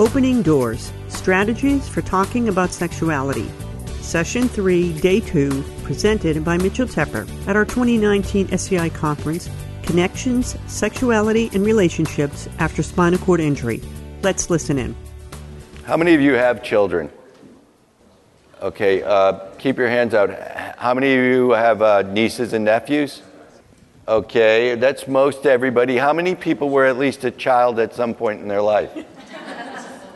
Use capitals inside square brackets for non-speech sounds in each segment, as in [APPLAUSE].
Opening Doors Strategies for Talking About Sexuality. Session 3, Day 2, presented by Mitchell Tepper at our 2019 SCI conference, Connections, Sexuality, and Relationships After Spinal Cord Injury. Let's listen in. How many of you have children? Okay, uh, keep your hands out. How many of you have uh, nieces and nephews? Okay, that's most everybody. How many people were at least a child at some point in their life?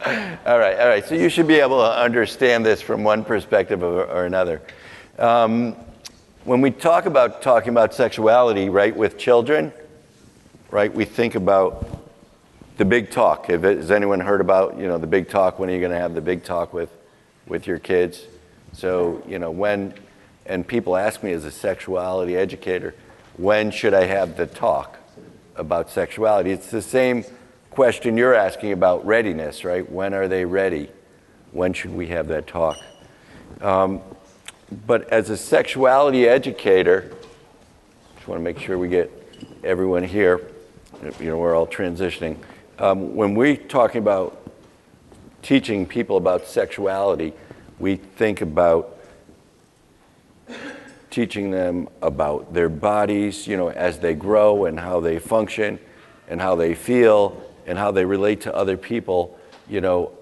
[LAUGHS] all right, all right. So you should be able to understand this from one perspective or, or another. Um, when we talk about talking about sexuality, right, with children, right, we think about the big talk. It, has anyone heard about, you know, the big talk? When are you going to have the big talk with, with your kids? So, you know, when, and people ask me as a sexuality educator, when should I have the talk about sexuality? It's the same question you're asking about readiness, right? When are they ready? When should we have that talk? Um, but as a sexuality educator, just want to make sure we get everyone here. You know, we're all transitioning. Um, when we're talking about teaching people about sexuality, we think about teaching them about their bodies, you know, as they grow and how they function and how they feel and how they relate to other people, you know,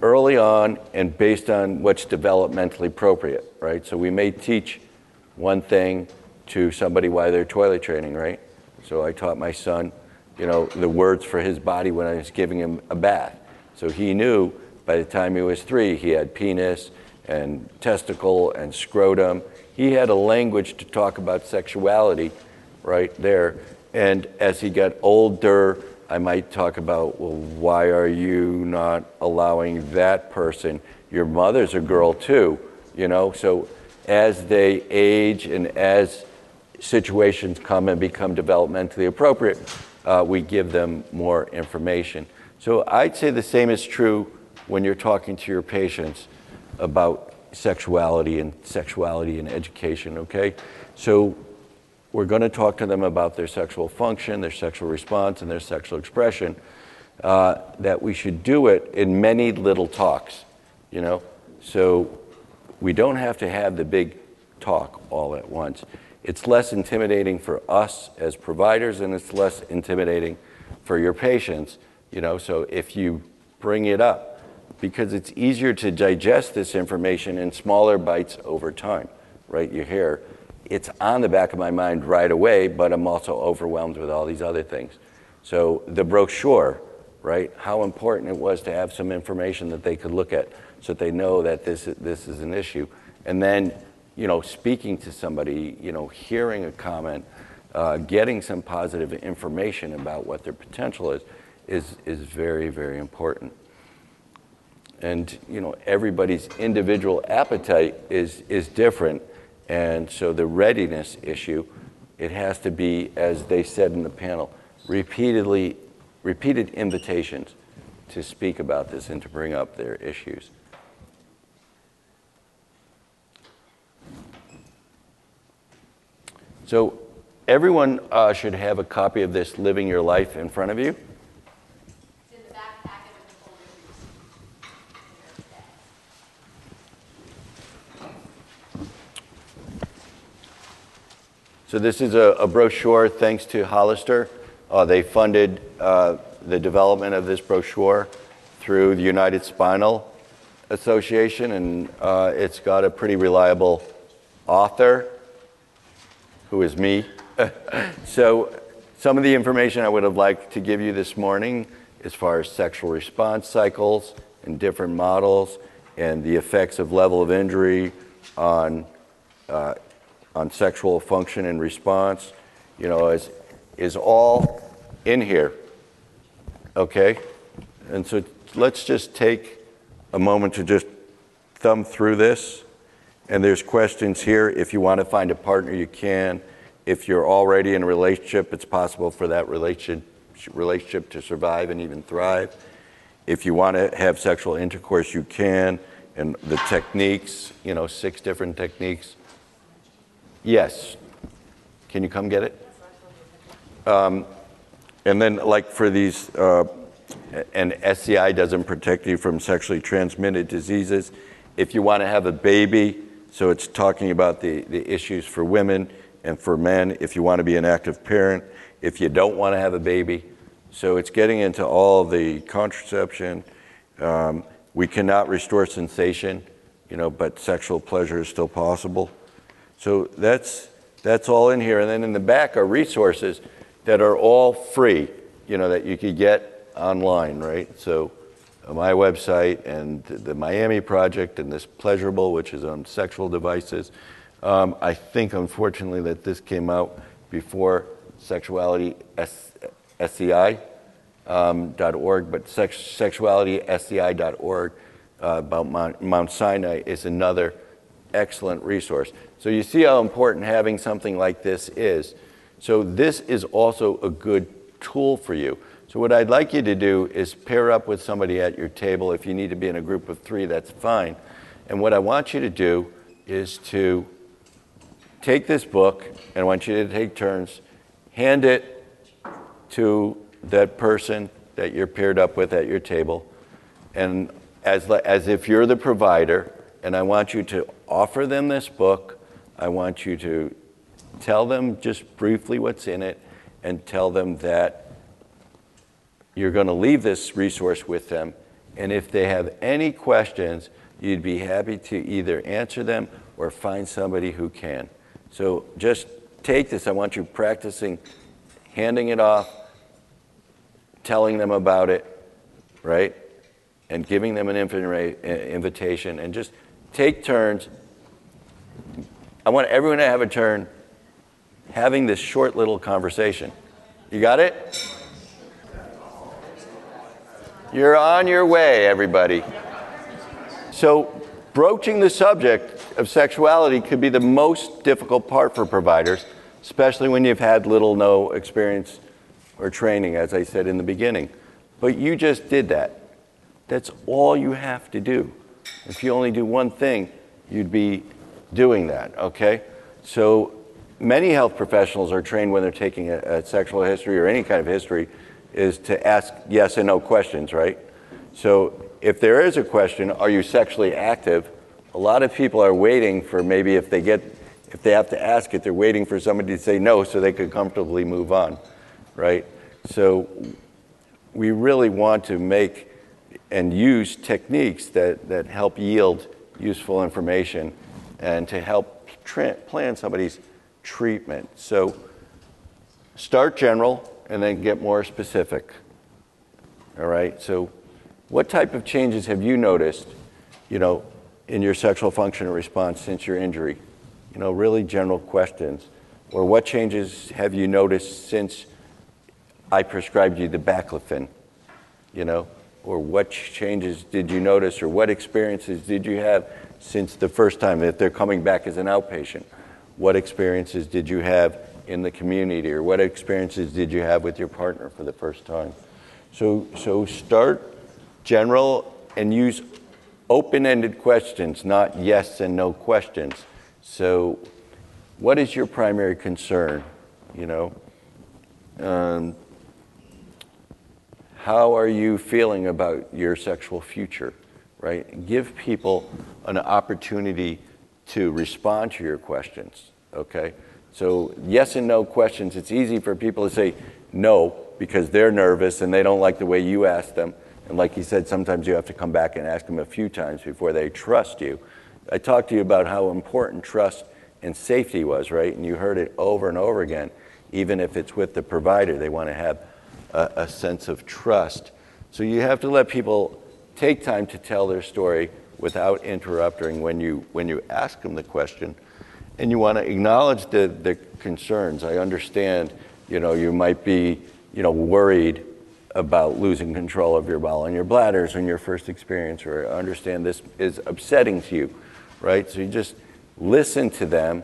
early on and based on what's developmentally appropriate, right? So we may teach one thing to somebody while they're toilet training, right? So I taught my son, you know, the words for his body when I was giving him a bath. So he knew by the time he was three, he had penis and testicle and scrotum. He had a language to talk about sexuality right there. And as he got older, I might talk about, well, why are you not allowing that person? Your mother's a girl too, you know? So as they age and as situations come and become developmentally appropriate, uh, we give them more information. So I'd say the same is true when you're talking to your patients about sexuality and sexuality and education, okay? So we're going to talk to them about their sexual function, their sexual response, and their sexual expression. Uh, that we should do it in many little talks, you know? So we don't have to have the big talk all at once. It's less intimidating for us as providers, and it's less intimidating for your patients, you know? So if you bring it up, because it's easier to digest this information in smaller bites over time, right? You hear it's on the back of my mind right away, but I'm also overwhelmed with all these other things. So the brochure, right? How important it was to have some information that they could look at so that they know that this, this is an issue. And then, you know, speaking to somebody, you know, hearing a comment, uh, getting some positive information about what their potential is, is, is very, very important. And, you know, everybody's individual appetite is, is different. And so the readiness issue, it has to be, as they said in the panel, repeatedly, repeated invitations to speak about this and to bring up their issues. So everyone uh, should have a copy of this Living Your Life in front of you. So this is a, a brochure thanks to Hollister. Uh, they funded uh, the development of this brochure through the United Spinal Association, and uh, it's got a pretty reliable author, who is me. [LAUGHS] so some of the information I would have liked to give you this morning as far as sexual response cycles and different models and the effects of level of injury on uh, on sexual function and response, you know, is, is all in here. Okay? And so let's just take a moment to just thumb through this. And there's questions here. If you want to find a partner, you can. If you're already in a relationship, it's possible for that relationship, relationship to survive and even thrive. If you want to have sexual intercourse, you can. And the techniques, you know, six different techniques Yes. Can you come get it? Um, and then, like for these uh, and SCI doesn't protect you from sexually transmitted diseases. If you want to have a baby, so it's talking about the, the issues for women and for men. If you want to be an active parent, if you don't want to have a baby, so it's getting into all the contraception. Um, we cannot restore sensation, you know, but sexual pleasure is still possible. So that's that's all in here. And then in the back are resources that are all free, you know, that you could get online, right? So uh, my website and the Miami Project and this Pleasurable, which is on sexual devices. Um, I think, unfortunately, that this came out before Sexuality SCI. Um, .org, but sex, sexualitysci.org uh, about Mount, Mount Sinai is another excellent resource. So you see how important having something like this is. So this is also a good tool for you. So what I'd like you to do is pair up with somebody at your table. If you need to be in a group of three, that's fine. And what I want you to do is to take this book, and I want you to take turns, hand it to that person that you're paired up with at your table, and as, as if you're the provider, and I want you to offer them this book. I want you to tell them just briefly what's in it and tell them that you're going to leave this resource with them. And if they have any questions, you'd be happy to either answer them or find somebody who can. So just take this. I want you practicing handing it off, telling them about it, right? And giving them an uh, invitation and just take turns. I want everyone to have a turn having this short little conversation. You got it? You're on your way, everybody. So, broaching the subject of sexuality could be the most difficult part for providers, especially when you've had little no experience or training, as I said in the beginning. But you just did that. That's all you have to do. If you only do one thing, you'd be doing that, okay? So many health professionals are trained when they're taking a, a, sexual history or any kind of history is to ask yes and no questions, right? So if there is a question, are you sexually active? A lot of people are waiting for maybe if they get if they have to ask it, they're waiting for somebody to say no so they could comfortably move on, right? So we really want to make and use techniques that, that help yield useful information and to help tra- plan somebody's treatment. So start general and then get more specific. All right? So what type of changes have you noticed, you know, in your sexual function response since your injury? You know, really general questions. Or what changes have you noticed since I prescribed you the baclofen? You know, or what changes did you notice, or what experiences did you have since the first time that they're coming back as an outpatient? What experiences did you have in the community, or what experiences did you have with your partner for the first time? So, so start general and use open ended questions, not yes and no questions. So, what is your primary concern? You know, um, how are you feeling about your sexual future, right? Give people an opportunity to respond to your questions, okay? So, yes and no questions, it's easy for people to say no because they're nervous and they don't like the way you ask them. And like you said, sometimes you have to come back and ask them a few times before they trust you. I talked to you about how important trust and safety was, right? And you heard it over and over again. Even if it's with the provider, they want to have a, a sense of trust. So you have to let people take time to tell their story without interrupting when you, when you ask them the question. And you want to acknowledge the, the concerns. I understand, you know, you might be, you know, worried about losing control of your bowel and your bladders in your first experience, or understand this is upsetting to you, right? So you just listen to them,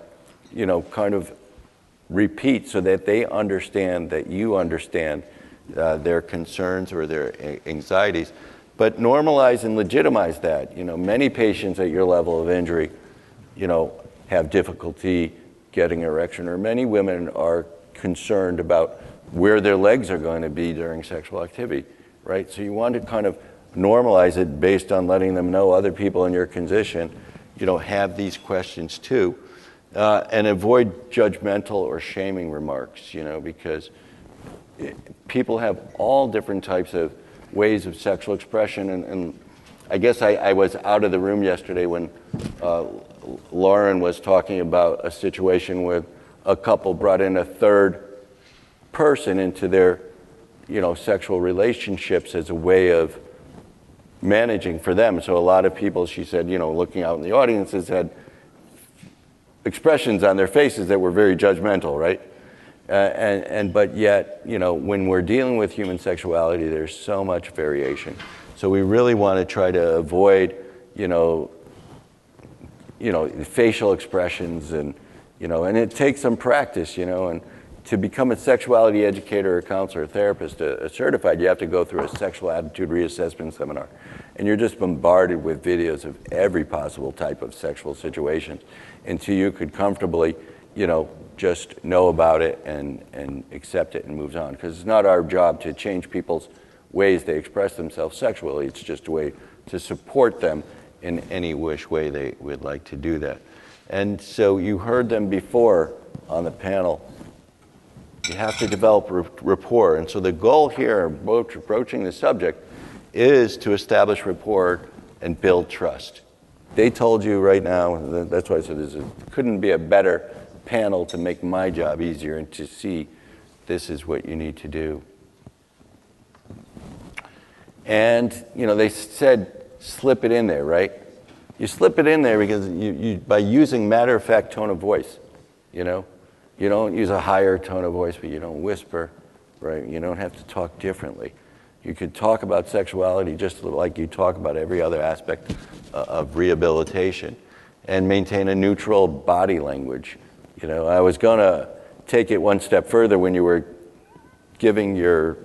you know, kind of repeat so that they understand that you understand uh, their concerns or their anxieties, but normalize and legitimize that. You know, many patients at your level of injury, you know, have difficulty getting erection, or many women are concerned about where their legs are going to be during sexual activity. right? So you want to kind of normalize it based on letting them know other people in your condition, you know, have these questions too. Uh, and avoid judgmental or shaming remarks, you know, because people have all different types of ways of sexual expression. And, and I guess I, I, was out of the room yesterday when uh, Lauren was talking about a situation where a couple brought in a third person into their, you know, sexual relationships as a way of managing for them. So a lot of people, she said, you know, looking out in the audiences had expressions on their faces that were very judgmental, right? Uh, and, and but yet, you know, when we're dealing with human sexuality, there's so much variation. So we really want to try to avoid, you know, you know, facial expressions and, you know, and it takes some practice, you know, and to become a sexuality educator or counselor or therapist, a, a certified, you have to go through a sexual attitude reassessment seminar. And you're just bombarded with videos of every possible type of sexual situation until you could comfortably, you know, just know about it and, and accept it and move on. Because it's not our job to change people's ways they express themselves sexually. It's just a way to support them in any wish way they would like to do that. And so you heard them before on the panel. You have to develop rapport. And so the goal here, approaching the subject, is to establish rapport and build trust. They told you right now, that's why I said this couldn't be a better panel to make my job easier and to see this is what you need to do. And, you know, they said slip it in there, right? You slip it in there because you, you, by using matter of fact tone of voice, you know, you don't use a higher tone of voice, but you don't whisper, right? You don't have to talk differently. You could talk about sexuality just like you talk about every other aspect uh, of rehabilitation and maintain a neutral body language. You know, I was going to take it one step further when you were giving your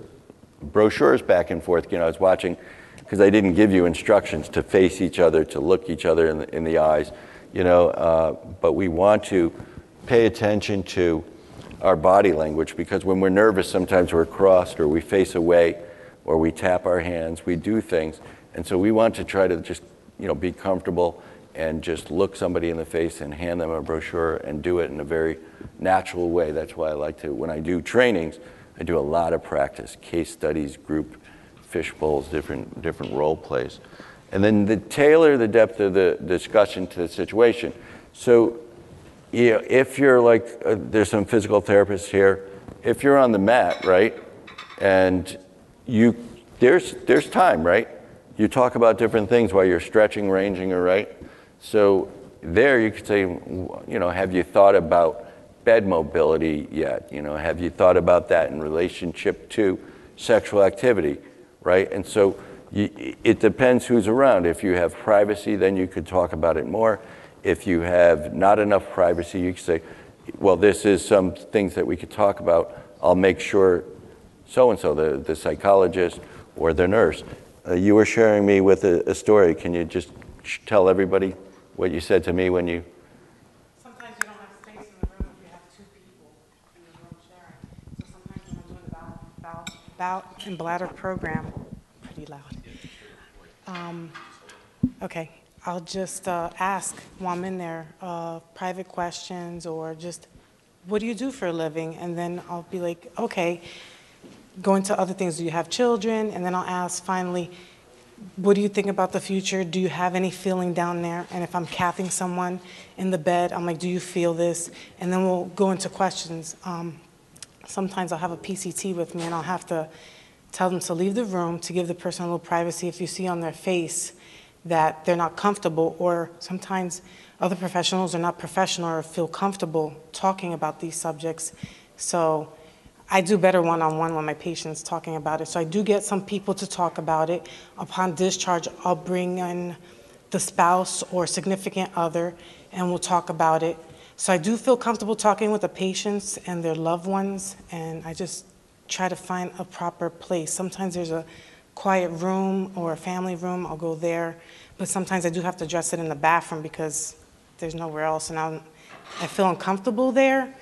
brochures back and forth. You know, I was watching because I didn't give you instructions to face each other, to look each other in the, in the eyes, you know, uh, but we want to pay attention to our body language because when we're nervous, sometimes we're crossed or we face away or we tap our hands, we do things. And so we want to try to just, you know, be comfortable and just look somebody in the face and hand them a brochure and do it in a very natural way. That's why I like to, when I do trainings, I do a lot of practice, case studies, group fish bowls, different, different role plays. And then the tailor the depth of the discussion to the situation. So you know, if you're like, uh, there's some physical therapists here, if you're on the mat, right, and you there's there's time, right? You talk about different things while you're stretching, ranging, or right. So there you could say, you know, have you thought about bed mobility yet? You know, have you thought about that in relationship to sexual activity, right? And so you, it depends who's around. If you have privacy, then you could talk about it more. If you have not enough privacy, you could say, well, this is some things that we could talk about. I'll make sure so and so, the the psychologist or the nurse. Uh, you were sharing me with a, a, story. Can you just tell everybody what you said to me when you? Sometimes you don't have space in the room if you have two people in the room sharing. So sometimes when I'm doing the bowel, bowel, bowel and bladder program, pretty loud. Um, okay, I'll just uh, ask while I'm in there uh, private questions or just, what do you do for a living? And then I'll be like, okay go into other things. Do you have children? And then I'll ask finally, what do you think about the future? Do you have any feeling down there? And if I'm cathing someone in the bed, I'm like, do you feel this? And then we'll go into questions. Um, sometimes I'll have a PCT with me and I'll have to tell them to leave the room to give the person a little privacy if you see on their face that they're not comfortable or sometimes other professionals are not professional or feel comfortable talking about these subjects. So I do better one-on-one with my patients talking about it. So I do get some people to talk about it. Upon discharge, I'll bring in the spouse or significant other, and we'll talk about it. So I do feel comfortable talking with the patients and their loved ones, and I just try to find a proper place. Sometimes there's a quiet room or a family room, I'll go there. But sometimes I do have to address it in the bathroom because there's nowhere else, and I'm, I feel uncomfortable there,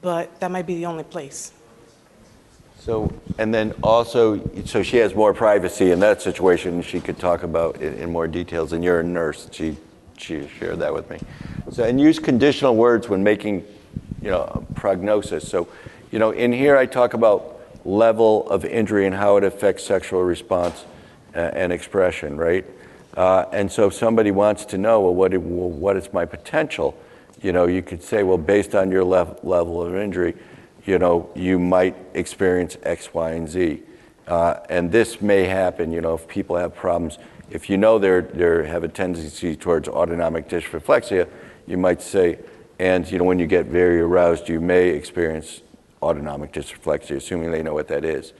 but that might be the only place. So, and then also, so she has more privacy in that situation. She could talk about it in more details. And you're a nurse. She, she shared that with me. So, and use conditional words when making, you know, prognosis. So, you know, in here I talk about level of injury and how it affects sexual response uh, and expression, right? Uh, and so if somebody wants to know, well, what, well, what is my potential? You know, you could say, well, based on your lev- level of injury, you know, you might experience X, Y, and Z. Uh, and this may happen, you know, if people have problems. If you know they they have a tendency towards autonomic dysreflexia, you might say, and you know, when you get very aroused, you may experience autonomic dysreflexia, assuming they know what that is,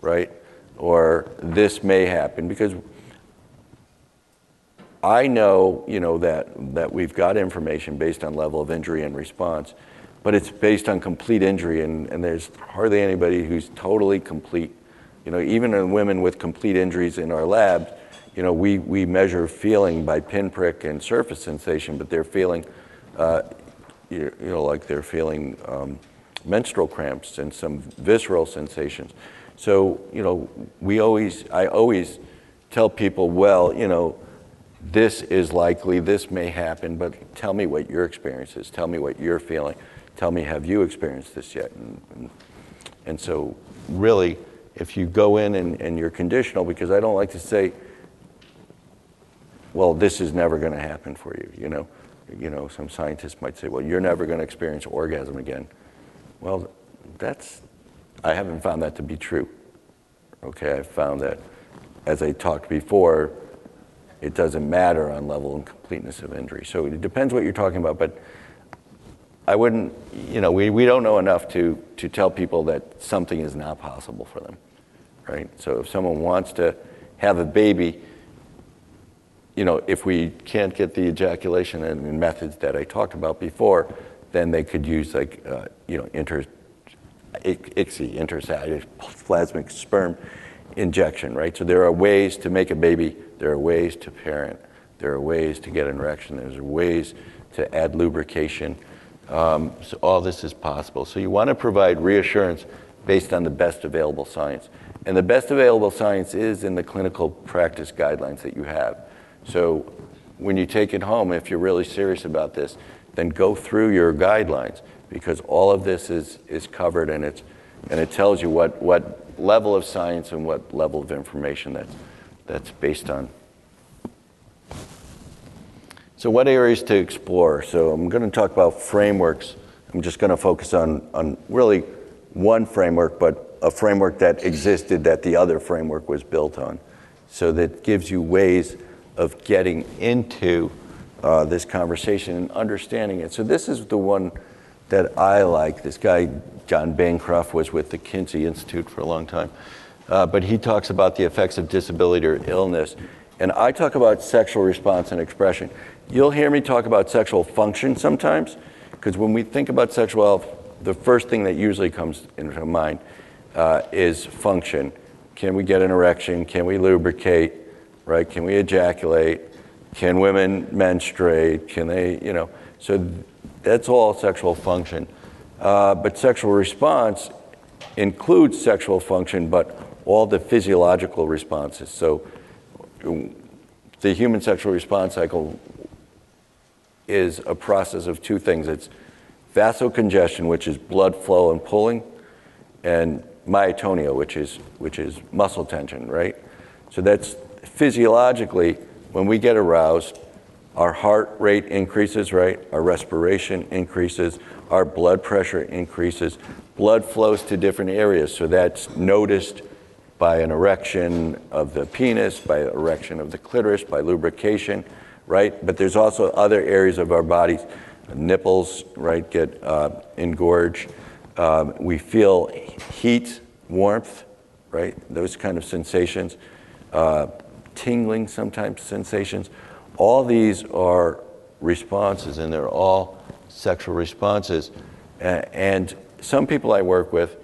right? Or this may happen because I know, you know, that, that we've got information based on level of injury and response, but it's based on complete injury, and, and there's hardly anybody who's totally complete. You know, even in women with complete injuries in our labs, you know, we, we measure feeling by pinprick and surface sensation, but they're feeling, uh, you, you, know, like they're feeling um, menstrual cramps and some visceral sensations. So, you know, we always, I always tell people, well, you know, this is likely, this may happen, but tell me what your experience is. Tell me what you're feeling. Tell me, have you experienced this yet? And, and, and so, really, if you go in and, and you're conditional, because I don't like to say, well, this is never going to happen for you. You know, you know, some scientists might say, well, you're never going to experience orgasm again. Well, that's, I haven't found that to be true. Okay, I've found that, as I talked before, it doesn't matter on level and completeness of injury. So it depends what you're talking about, but I wouldn't, you know, we, we don't know enough to, to tell people that something is not possible for them, right? So if someone wants to have a baby, you know, if we can't get the ejaculation and methods that I talked about before, then they could use like, uh, you know, inter, ICSI, intracytoplasmic sperm injection, right? So there are ways to make a baby there are ways to parent. There are ways to get an erection. There's ways to add lubrication. Um, so all this is possible. So you want to provide reassurance based on the best available science. And the best available science is in the clinical practice guidelines that you have. So when you take it home, if you're really serious about this, then go through your guidelines because all of this is, is covered and, it's, and it tells you what, what level of science and what level of information that's that's based on. So, what areas to explore? So, I'm going to talk about frameworks. I'm just going to focus on, on really one framework, but a framework that existed that the other framework was built on. So, that gives you ways of getting into uh, this conversation and understanding it. So, this is the one that I like. This guy, John Bancroft, was with the Kinsey Institute for a long time uh, but he talks about the effects of disability or illness. And I talk about sexual response and expression. You'll hear me talk about sexual function sometimes, because when we think about sexual health, the first thing that usually comes into mind uh, is function. Can we get an erection? Can we lubricate? Right? Can we ejaculate? Can women menstruate? Can they, you know? So that's all sexual function. Uh, but sexual response includes sexual function, but all the physiological responses. So the human sexual response cycle is a process of two things. It's vasocongestion, which is blood flow and pulling, and myotonia, which is, which is muscle tension, right? So that's physiologically, when we get aroused, our heart rate increases, right? Our respiration increases, our blood pressure increases, blood flows to different areas. So that's noticed by an erection of the penis, by erection of the clitoris, by lubrication, right? But there's also other areas of our bodies, nipples, right, get uh, engorged. Um, we feel heat, warmth, right? Those kind of sensations, uh, tingling sometimes sensations. All these are responses, and they're all sexual responses. And some people I work with,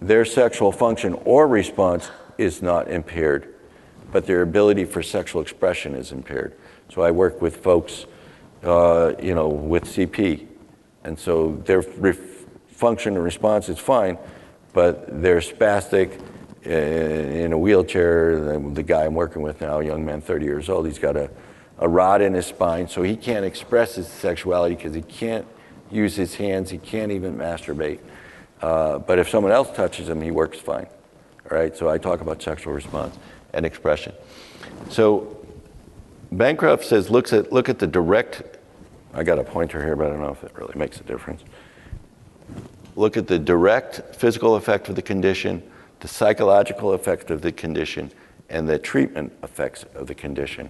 their sexual function or response is not impaired, but their ability for sexual expression is impaired. So I work with folks, uh, you know, with CP, and so their function and response is fine, but they're spastic uh, in a wheelchair. The, the guy I'm working with now, a young man, 30 years old, he's got a, a rod in his spine, so he can't express his sexuality because he can't use his hands, he can't even masturbate. Uh, but if someone else touches him, he works fine. All right, so I talk about sexual response and expression. So Bancroft says, looks at, look at the direct, I got a pointer here, but I don't know if it really makes a difference. Look at the direct physical effect of the condition, the psychological effect of the condition, and the treatment effects of the condition,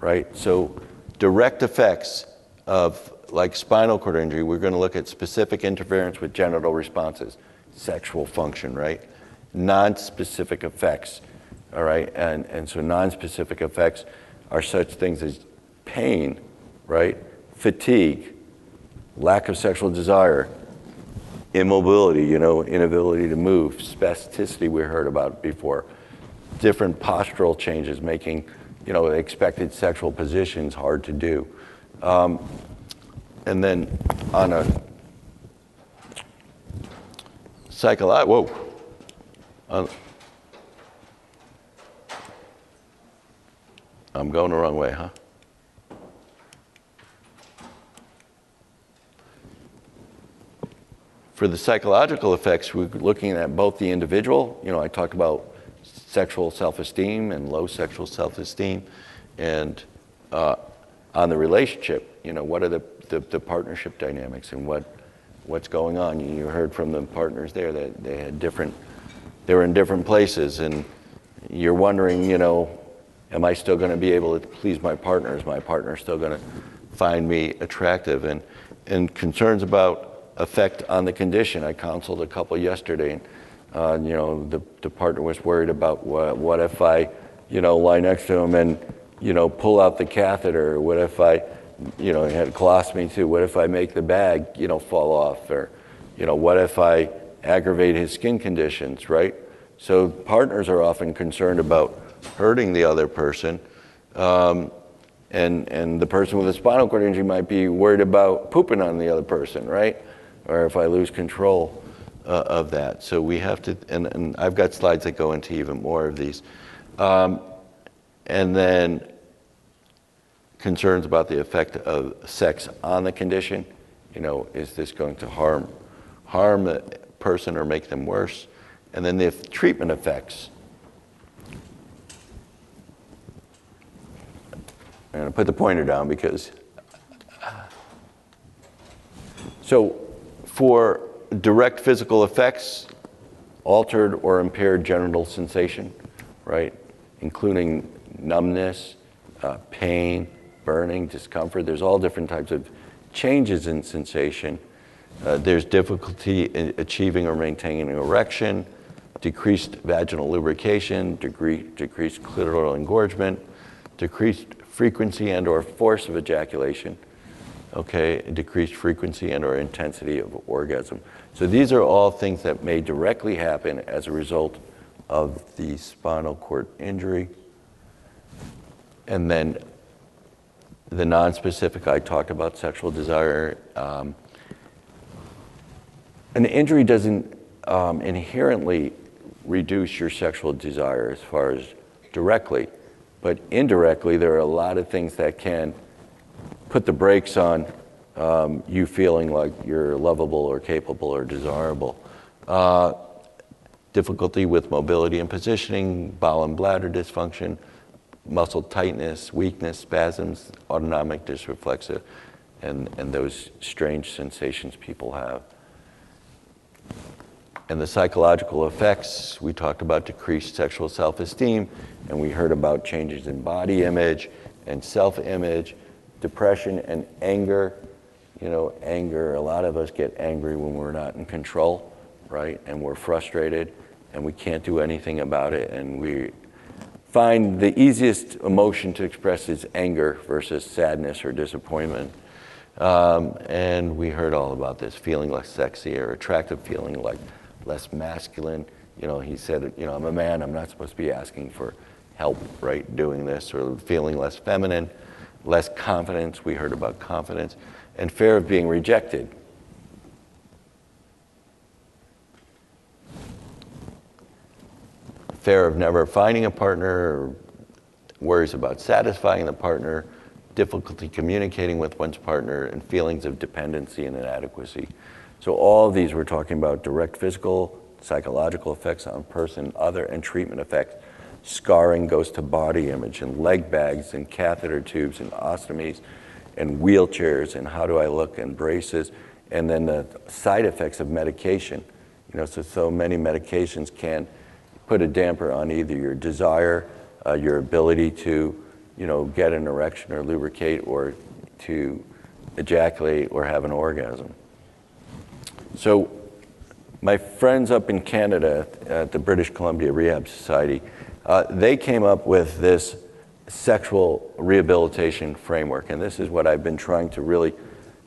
right? So direct effects of like spinal cord injury, we're going to look at specific interference with genital responses, sexual function, right? Non-specific effects, all right? And, and so non-specific effects are such things as pain, right? Fatigue, lack of sexual desire, immobility, you know, inability to move, spasticity we heard about before, different postural changes making, you know, expected sexual positions hard to do. Um, and then on a psychological, whoa, on, I'm going the wrong way, huh? For the psychological effects, we're looking at both the individual, you know, I talked about sexual self esteem and low sexual self esteem, and uh, on the relationship, you know, what are the, the, the, partnership dynamics and what, what's going on? You heard from the partners there that they had different, they were in different places, and you're wondering, you know, am I still going to be able to please my partner? Is my partner still going to find me attractive? And, and concerns about effect on the condition. I counseled a couple yesterday, and uh, you know, the, the partner was worried about what, what if I, you know, lie next to him and, you know, pull out the catheter? What if I, you know, had colostomy too. What if I make the bag, you know, fall off? Or, you know, what if I aggravate his skin conditions, right? So partners are often concerned about hurting the other person. Um, and, and the person with a spinal cord injury might be worried about pooping on the other person, right? Or if I lose control uh, of that. So we have to, and, and I've got slides that go into even more of these. Um, and then concerns about the effect of sex on the condition. You know, is this going to harm harm the person or make them worse? And then the treatment effects. I'm going to put the pointer down because. So, for direct physical effects, altered or impaired genital sensation, right, including numbness, uh, pain, burning, discomfort, there's all different types of changes in sensation. Uh, there's difficulty in achieving or maintaining an erection, decreased vaginal lubrication, degree, decreased clitoral engorgement, decreased frequency and or force of ejaculation, okay, decreased frequency and or intensity of orgasm. So these are all things that may directly happen as a result of the spinal cord injury. And then the non-specific, I talked about sexual desire. Um, an injury doesn't um, inherently reduce your sexual desire as far as directly. But indirectly, there are a lot of things that can put the brakes on um, you feeling like you're lovable or capable or desirable. Uh, difficulty with mobility and positioning, bowel and bladder dysfunction, muscle tightness, weakness, spasms, autonomic dysreflexia, and, and those strange sensations people have. And the psychological effects, we talked about decreased sexual self esteem, and we heard about changes in body image and self image, depression and anger. You know, anger, a lot of us get angry when we're not in control, right? And we're frustrated and we can't do anything about it. And we find the easiest emotion to express is anger versus sadness or disappointment. Um, and we heard all about this feeling less sexy or attractive, feeling like less masculine. You know, he said, you know, I'm a man, I'm not supposed to be asking for help, right, doing this, or feeling less feminine, less confidence. We heard about confidence, and fear of being rejected. fear of never finding a partner, worries about satisfying the partner, difficulty communicating with one's partner, and feelings of dependency and inadequacy. So all of these we're talking about direct physical, psychological effects on person, other, and treatment effects. Scarring goes to body image and leg bags and catheter tubes and ostomies and wheelchairs and how do I look and braces. And then the side effects of medication. You know, so, so many medications can put a damper on either your desire, uh, your ability to, you know, get an erection or lubricate or to ejaculate or have an orgasm. So my friends up in Canada at the British Columbia Rehab Society, uh, they came up with this sexual rehabilitation framework. And this is what I've been trying to really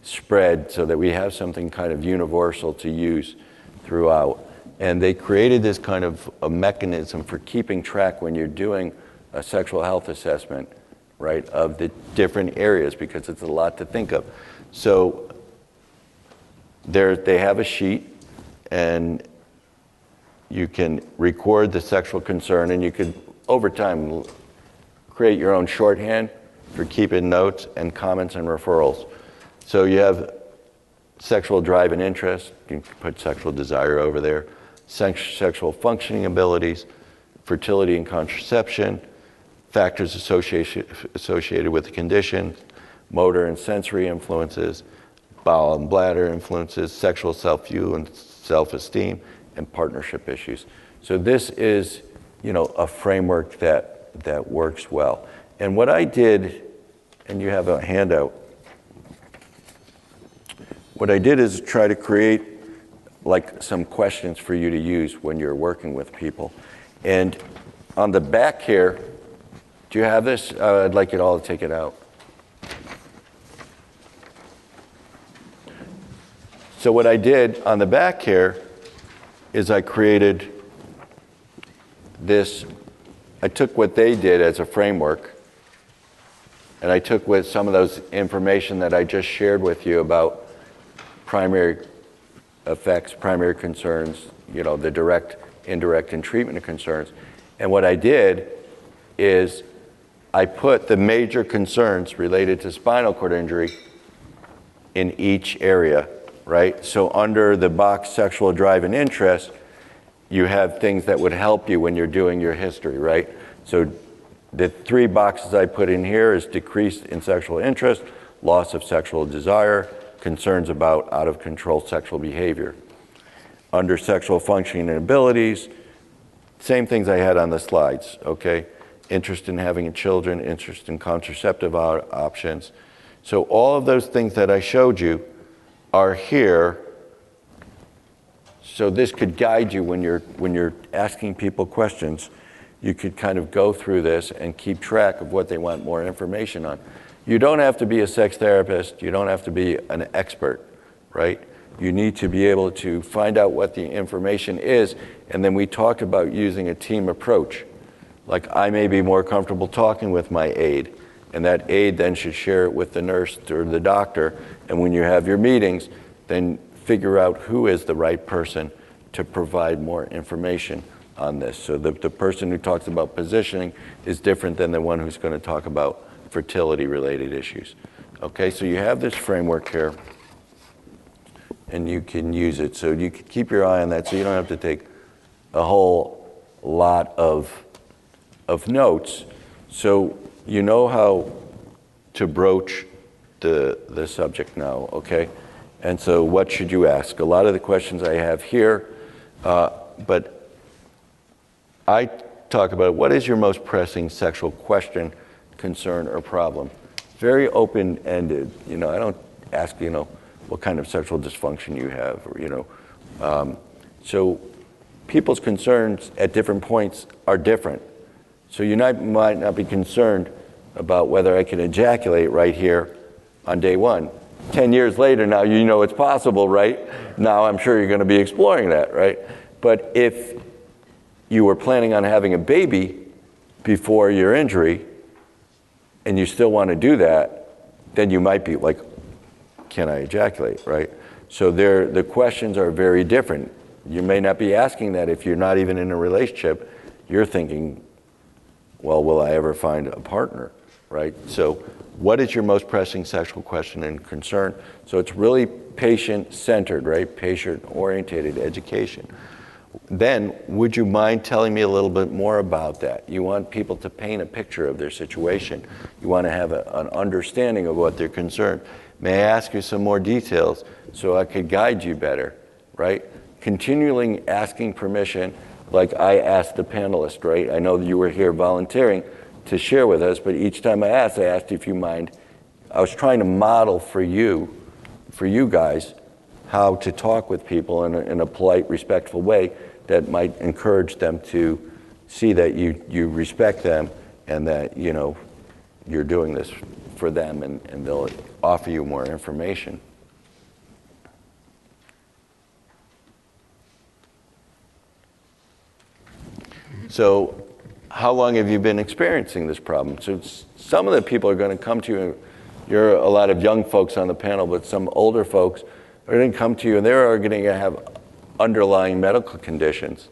spread so that we have something kind of universal to use throughout. And they created this kind of a mechanism for keeping track when you're doing a sexual health assessment, right, of the different areas because it's a lot to think of. So there, they have a sheet and you can record the sexual concern and you could, over time, create your own shorthand for keeping notes and comments and referrals. So you have sexual drive and interest, you can put sexual desire over there, sex- sexual functioning abilities, fertility and contraception, factors associated, associated with the condition, motor and sensory influences, bowel and bladder influences, sexual self view and self esteem, and partnership issues. So this is, you know, a framework that that works well. And what I did, and you have a handout, what I did is try to create like some questions for you to use when you're working with people. And on the back here, do you have this? Uh, I'd like you all to take it out. So, what I did on the back here is I created this I took what they did as a framework, and I took with some of those information that I just shared with you about primary effects, primary concerns, you know, the direct, indirect, and treatment concerns. And what I did is I put the major concerns related to spinal cord injury in each area, right? So under the box sexual drive and interest, you have things that would help you when you're doing your history, right? So the three boxes I put in here is decreased in sexual interest, loss of sexual desire, concerns about out of control sexual behavior. Under sexual functioning and abilities, same things I had on the slides, okay? Interest in having children, interest in contraceptive options. So all of those things that I showed you are here so this could guide you when you're, when you're asking people questions. You could kind of go through this and keep track of what they want more information on. You don't have to be a sex therapist. You don't have to be an expert, right? You need to be able to find out what the information is. And then we talked about using a team approach. Like I may be more comfortable talking with my aide, and that aide then should share it with the nurse or the doctor. And when you have your meetings, then figure out who is the right person to provide more information on this. So the, the person who talks about positioning is different than the one who's going to talk about fertility related issues. Okay, so you have this framework here and you can use it. So you can keep your eye on that so you don't have to take a whole lot of, of notes. So you know how to broach the, the subject now, okay? And so, what should you ask? A lot of the questions I have here, uh, but I talk about what is your most pressing sexual question, concern, or problem. Very open ended. You know, I don't ask, you know, what kind of sexual dysfunction you have, or, you know. Um, so, people's concerns at different points are different. So, you not, might not be concerned about whether I can ejaculate right here on day one 10 years later, now you know it's possible, right? Now I'm sure you're going to be exploring that, right? But if you were planning on having a baby before your injury and you still want to do that, then you might be like, can I ejaculate, right? So there, the questions are very different. You may not be asking that if you're not even in a relationship you're thinking, well, will I ever find a partner, right? So, what is your most pressing sexual question and concern? So, it's really patient centered, right? Patient orientated education. Then, would you mind telling me a little bit more about that? You want people to paint a picture of their situation. You want to have a, an understanding of what they're concerned. May I ask you some more details so I could guide you better, right? Continually asking permission, like I asked the panelist, right? I know you were here volunteering to share with us, but each time I asked, I asked if you mind. I was trying to model for you, for you guys, how to talk with people in a, in a polite, respectful way that might encourage them to see that you, you respect them and that, you know, you're doing this for them and, and they'll offer you more information. So, how long have you been experiencing this problem? So, some of the people are going to come to you. You're a lot of young folks on the panel, but some older folks are going to come to you and they're going to have underlying medical conditions.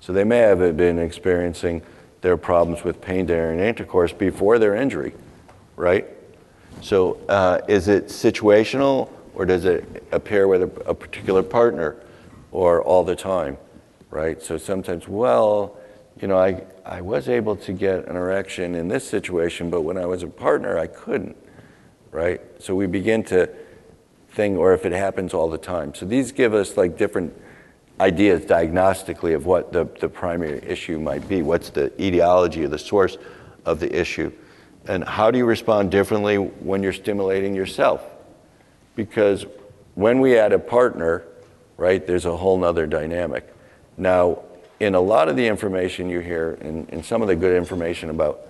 So, they may have been experiencing their problems with pain during intercourse before their injury, right? So, uh, is it situational or does it appear with a, a particular partner or all the time, right? So, sometimes, well, you know, I, I was able to get an erection in this situation, but when I was a partner, I couldn't, right? So we begin to think, or if it happens all the time. So these give us like different ideas diagnostically of what the, the primary issue might be. What's the etiology or the source of the issue? And how do you respond differently when you're stimulating yourself? Because when we add a partner, right, there's a whole nother dynamic. Now, in a lot of the information you hear, and, some of the good information about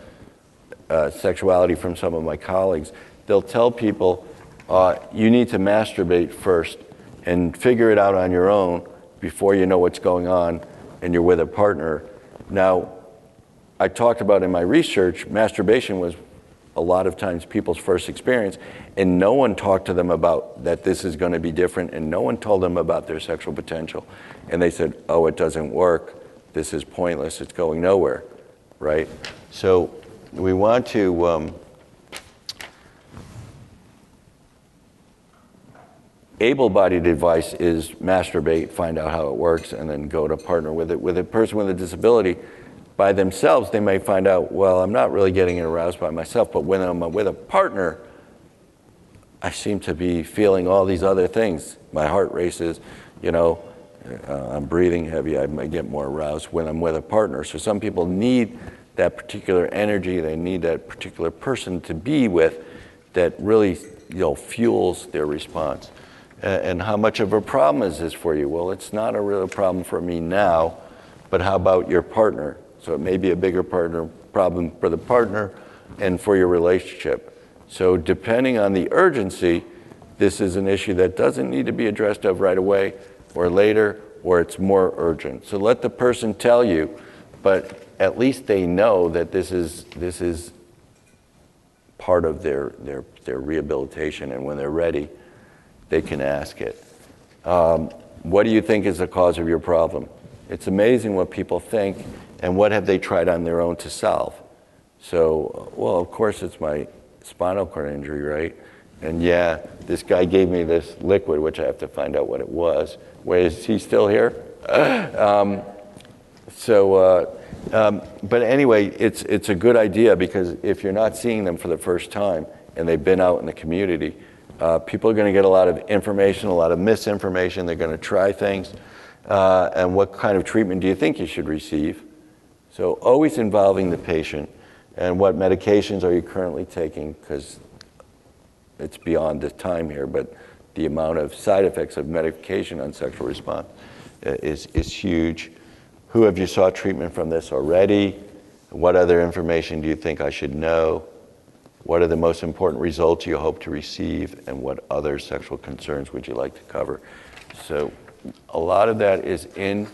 uh, sexuality from some of my colleagues, they'll tell people uh, you need to masturbate first and figure it out on your own before you know what's going on and you're with a partner. Now, I talked about in my research, masturbation was a lot of times people's first experience, and no one talked to them about that this is going to be different, and no one told them about their sexual potential. And they said, oh, it doesn't work this is pointless, it's going nowhere, right? So we want to um, able-bodied advice is masturbate, find out how it works, and then go to partner with it. With a person with a disability, by themselves, they may find out, well, I'm not really getting aroused by myself, but when I'm with a partner, I seem to be feeling all these other things. My heart races, you know, uh, I'm breathing heavy, I might get more aroused when I'm with a partner. So some people need that particular energy, they need that particular person to be with that really you know, fuels their response. and how much of a problem is this for you? Well, it's not a real problem for me now, but how about your partner? So it may be a bigger partner problem for the partner and for your relationship. So depending on the urgency, this is an issue that doesn't need to be addressed of right away, or later or it's more urgent. So let the person tell you, but at least they know that this is, this is part of their, their, their rehabilitation, and when they're ready, they can ask it. Um, what do you think is the cause of your problem? It's amazing what people think, and what have they tried on their own to solve? So, well, of course, it's my spinal cord injury, right? And yeah, this guy gave me this liquid, which I have to find out what it was. Wait, is he still here? [CLEARS THROAT] um, so, uh, um, but anyway, it's, it's a good idea because if you're not seeing them for the first time and they've been out in the community, uh, people are going to get a lot of information, a lot of misinformation. They're going to try things. Uh, and what kind of treatment do you think you should receive? So, always involving the patient. And what medications are you currently taking? Because it's beyond the time here, but the amount of side effects of medication on sexual response uh, is, is huge. Who have you sought treatment from this already? What other information do you think I should know? What are the most important results you hope to receive? And what other sexual concerns would you like to cover? So, a lot of that is in,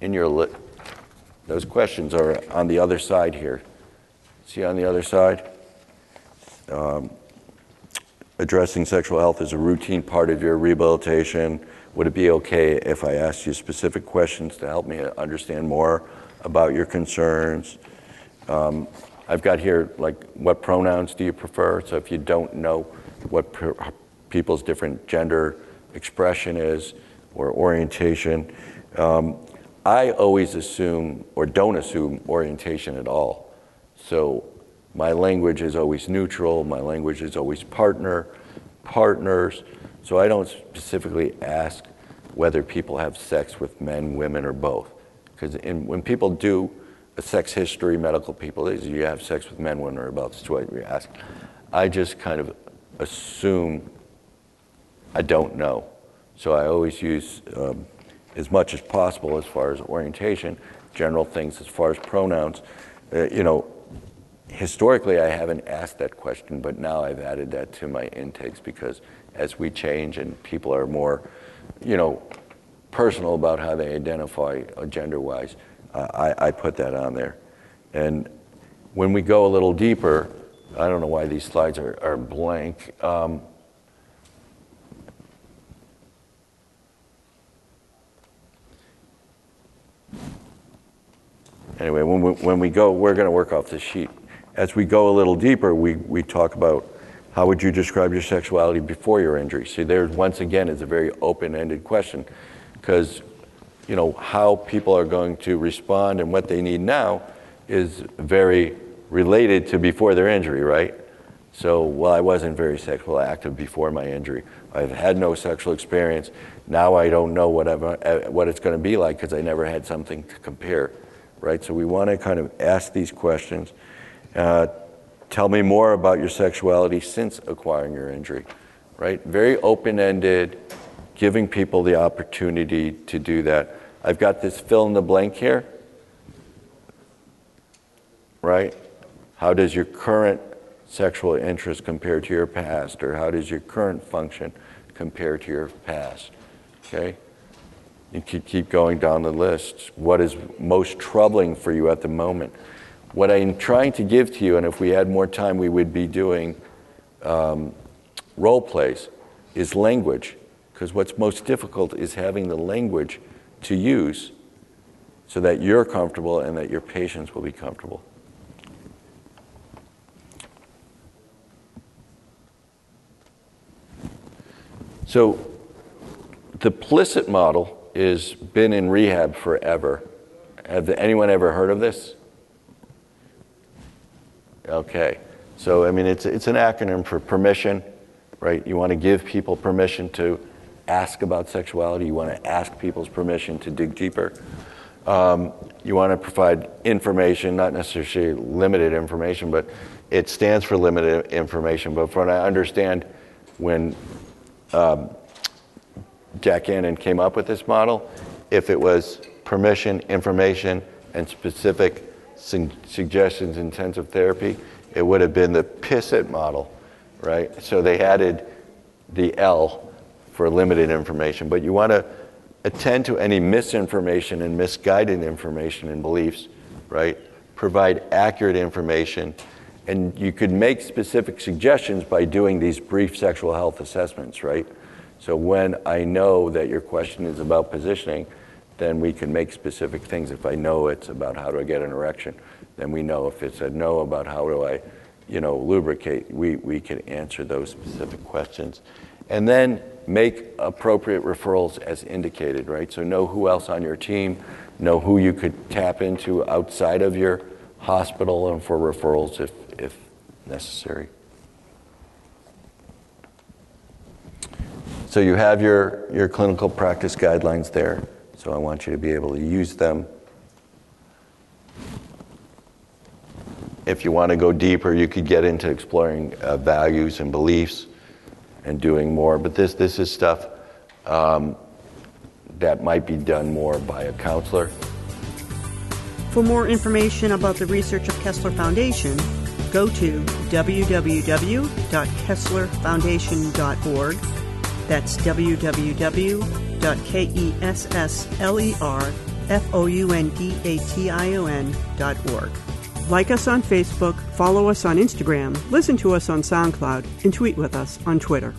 in your list. Those questions are on the other side here. See on the other side? Um, addressing sexual health is a routine part of your rehabilitation. would it be okay if I asked you specific questions to help me understand more about your concerns? Um, I've got here, like, what pronouns do you prefer? So if you don't know what per- people's different gender expression is or orientation, um, I always assume or don't assume orientation at all. So my language is always neutral, my language is always partner, partners. So I don't specifically ask whether people have sex with men, women, or both. Because when people do a sex history, medical people, is you have sex with men, women, or both. That's what we ask. I just kind of assume I don't know. So I always use um, as much as possible as far as orientation, general things as far as pronouns. Uh, you know, historically I haven't asked that question, but now I've added that to my intakes because as we change and people are more, you know, personal about how they identify uh, gender-wise, uh, I, I put that on there. And when we go a little deeper, I don't know why these slides are, are blank. Um, anyway, when we, when we go, we're going to work off this sheet. As we go a little deeper, we, we talk about how would you describe your sexuality before your injury? See, there once again is a very open-ended question because you know how people are going to respond and what they need now is very related to before their injury, right? So, well, I wasn't very sexually active before my injury. I've had no sexual experience. Now I don't know whatever, uh, what it's going to be like because I never had something to compare right? So we want to kind of ask these questions. Uh, tell me more about your sexuality since acquiring your injury, right? Very open ended, giving people the opportunity to do that. I've got this fill in the blank here, right? How does your current sexual interest compare to your past? Or how does your current function compare to your past? Okay? You could keep going down the list. What is most troubling for you at the moment? What I'm trying to give to you, and if we had more time, we would be doing um, role plays, is language. Because what's most difficult is having the language to use so that you're comfortable and that your patients will be comfortable. So, the PLISSIT model is been in rehab forever. Have anyone ever heard of this? Okay. So, I mean, it's, it's an acronym for permission, right? You want to give people permission to ask about sexuality. You want to ask people's permission to dig deeper. Um, you want to provide information, not necessarily limited information, but it stands for limited information. But from what I understand, when um, Jack Annon came up with this model, if it was permission, information, and specific su- suggestions intensive therapy, it would have been the PISIT model, right? So they added the L for limited information, but you want to attend to any misinformation and misguided information and beliefs, right? Provide accurate information, and you could make specific suggestions by doing these brief sexual health assessments, right? So when I know that your question is about positioning, then we can make specific things. If I know it's about how do I get an erection, then we know. If it's a no about how do I, you know, lubricate, we, we can answer those specific questions. And then make appropriate referrals as indicated, right? So know who else on your team, know who you could tap into outside of your hospital and for referrals if, if necessary. So you have your, your clinical practice guidelines there. So I want you to be able to use them. If you want to go deeper, you could get into exploring uh, values and beliefs and doing more. But this, this is stuff um, that might be done more by a counselor. For more information about the research of Kessler Foundation, go to www.kesslerfoundation.org that's www.kesslerfoundation.org. Like us on Facebook, follow us on Instagram, listen to us on SoundCloud, and tweet with us on Twitter.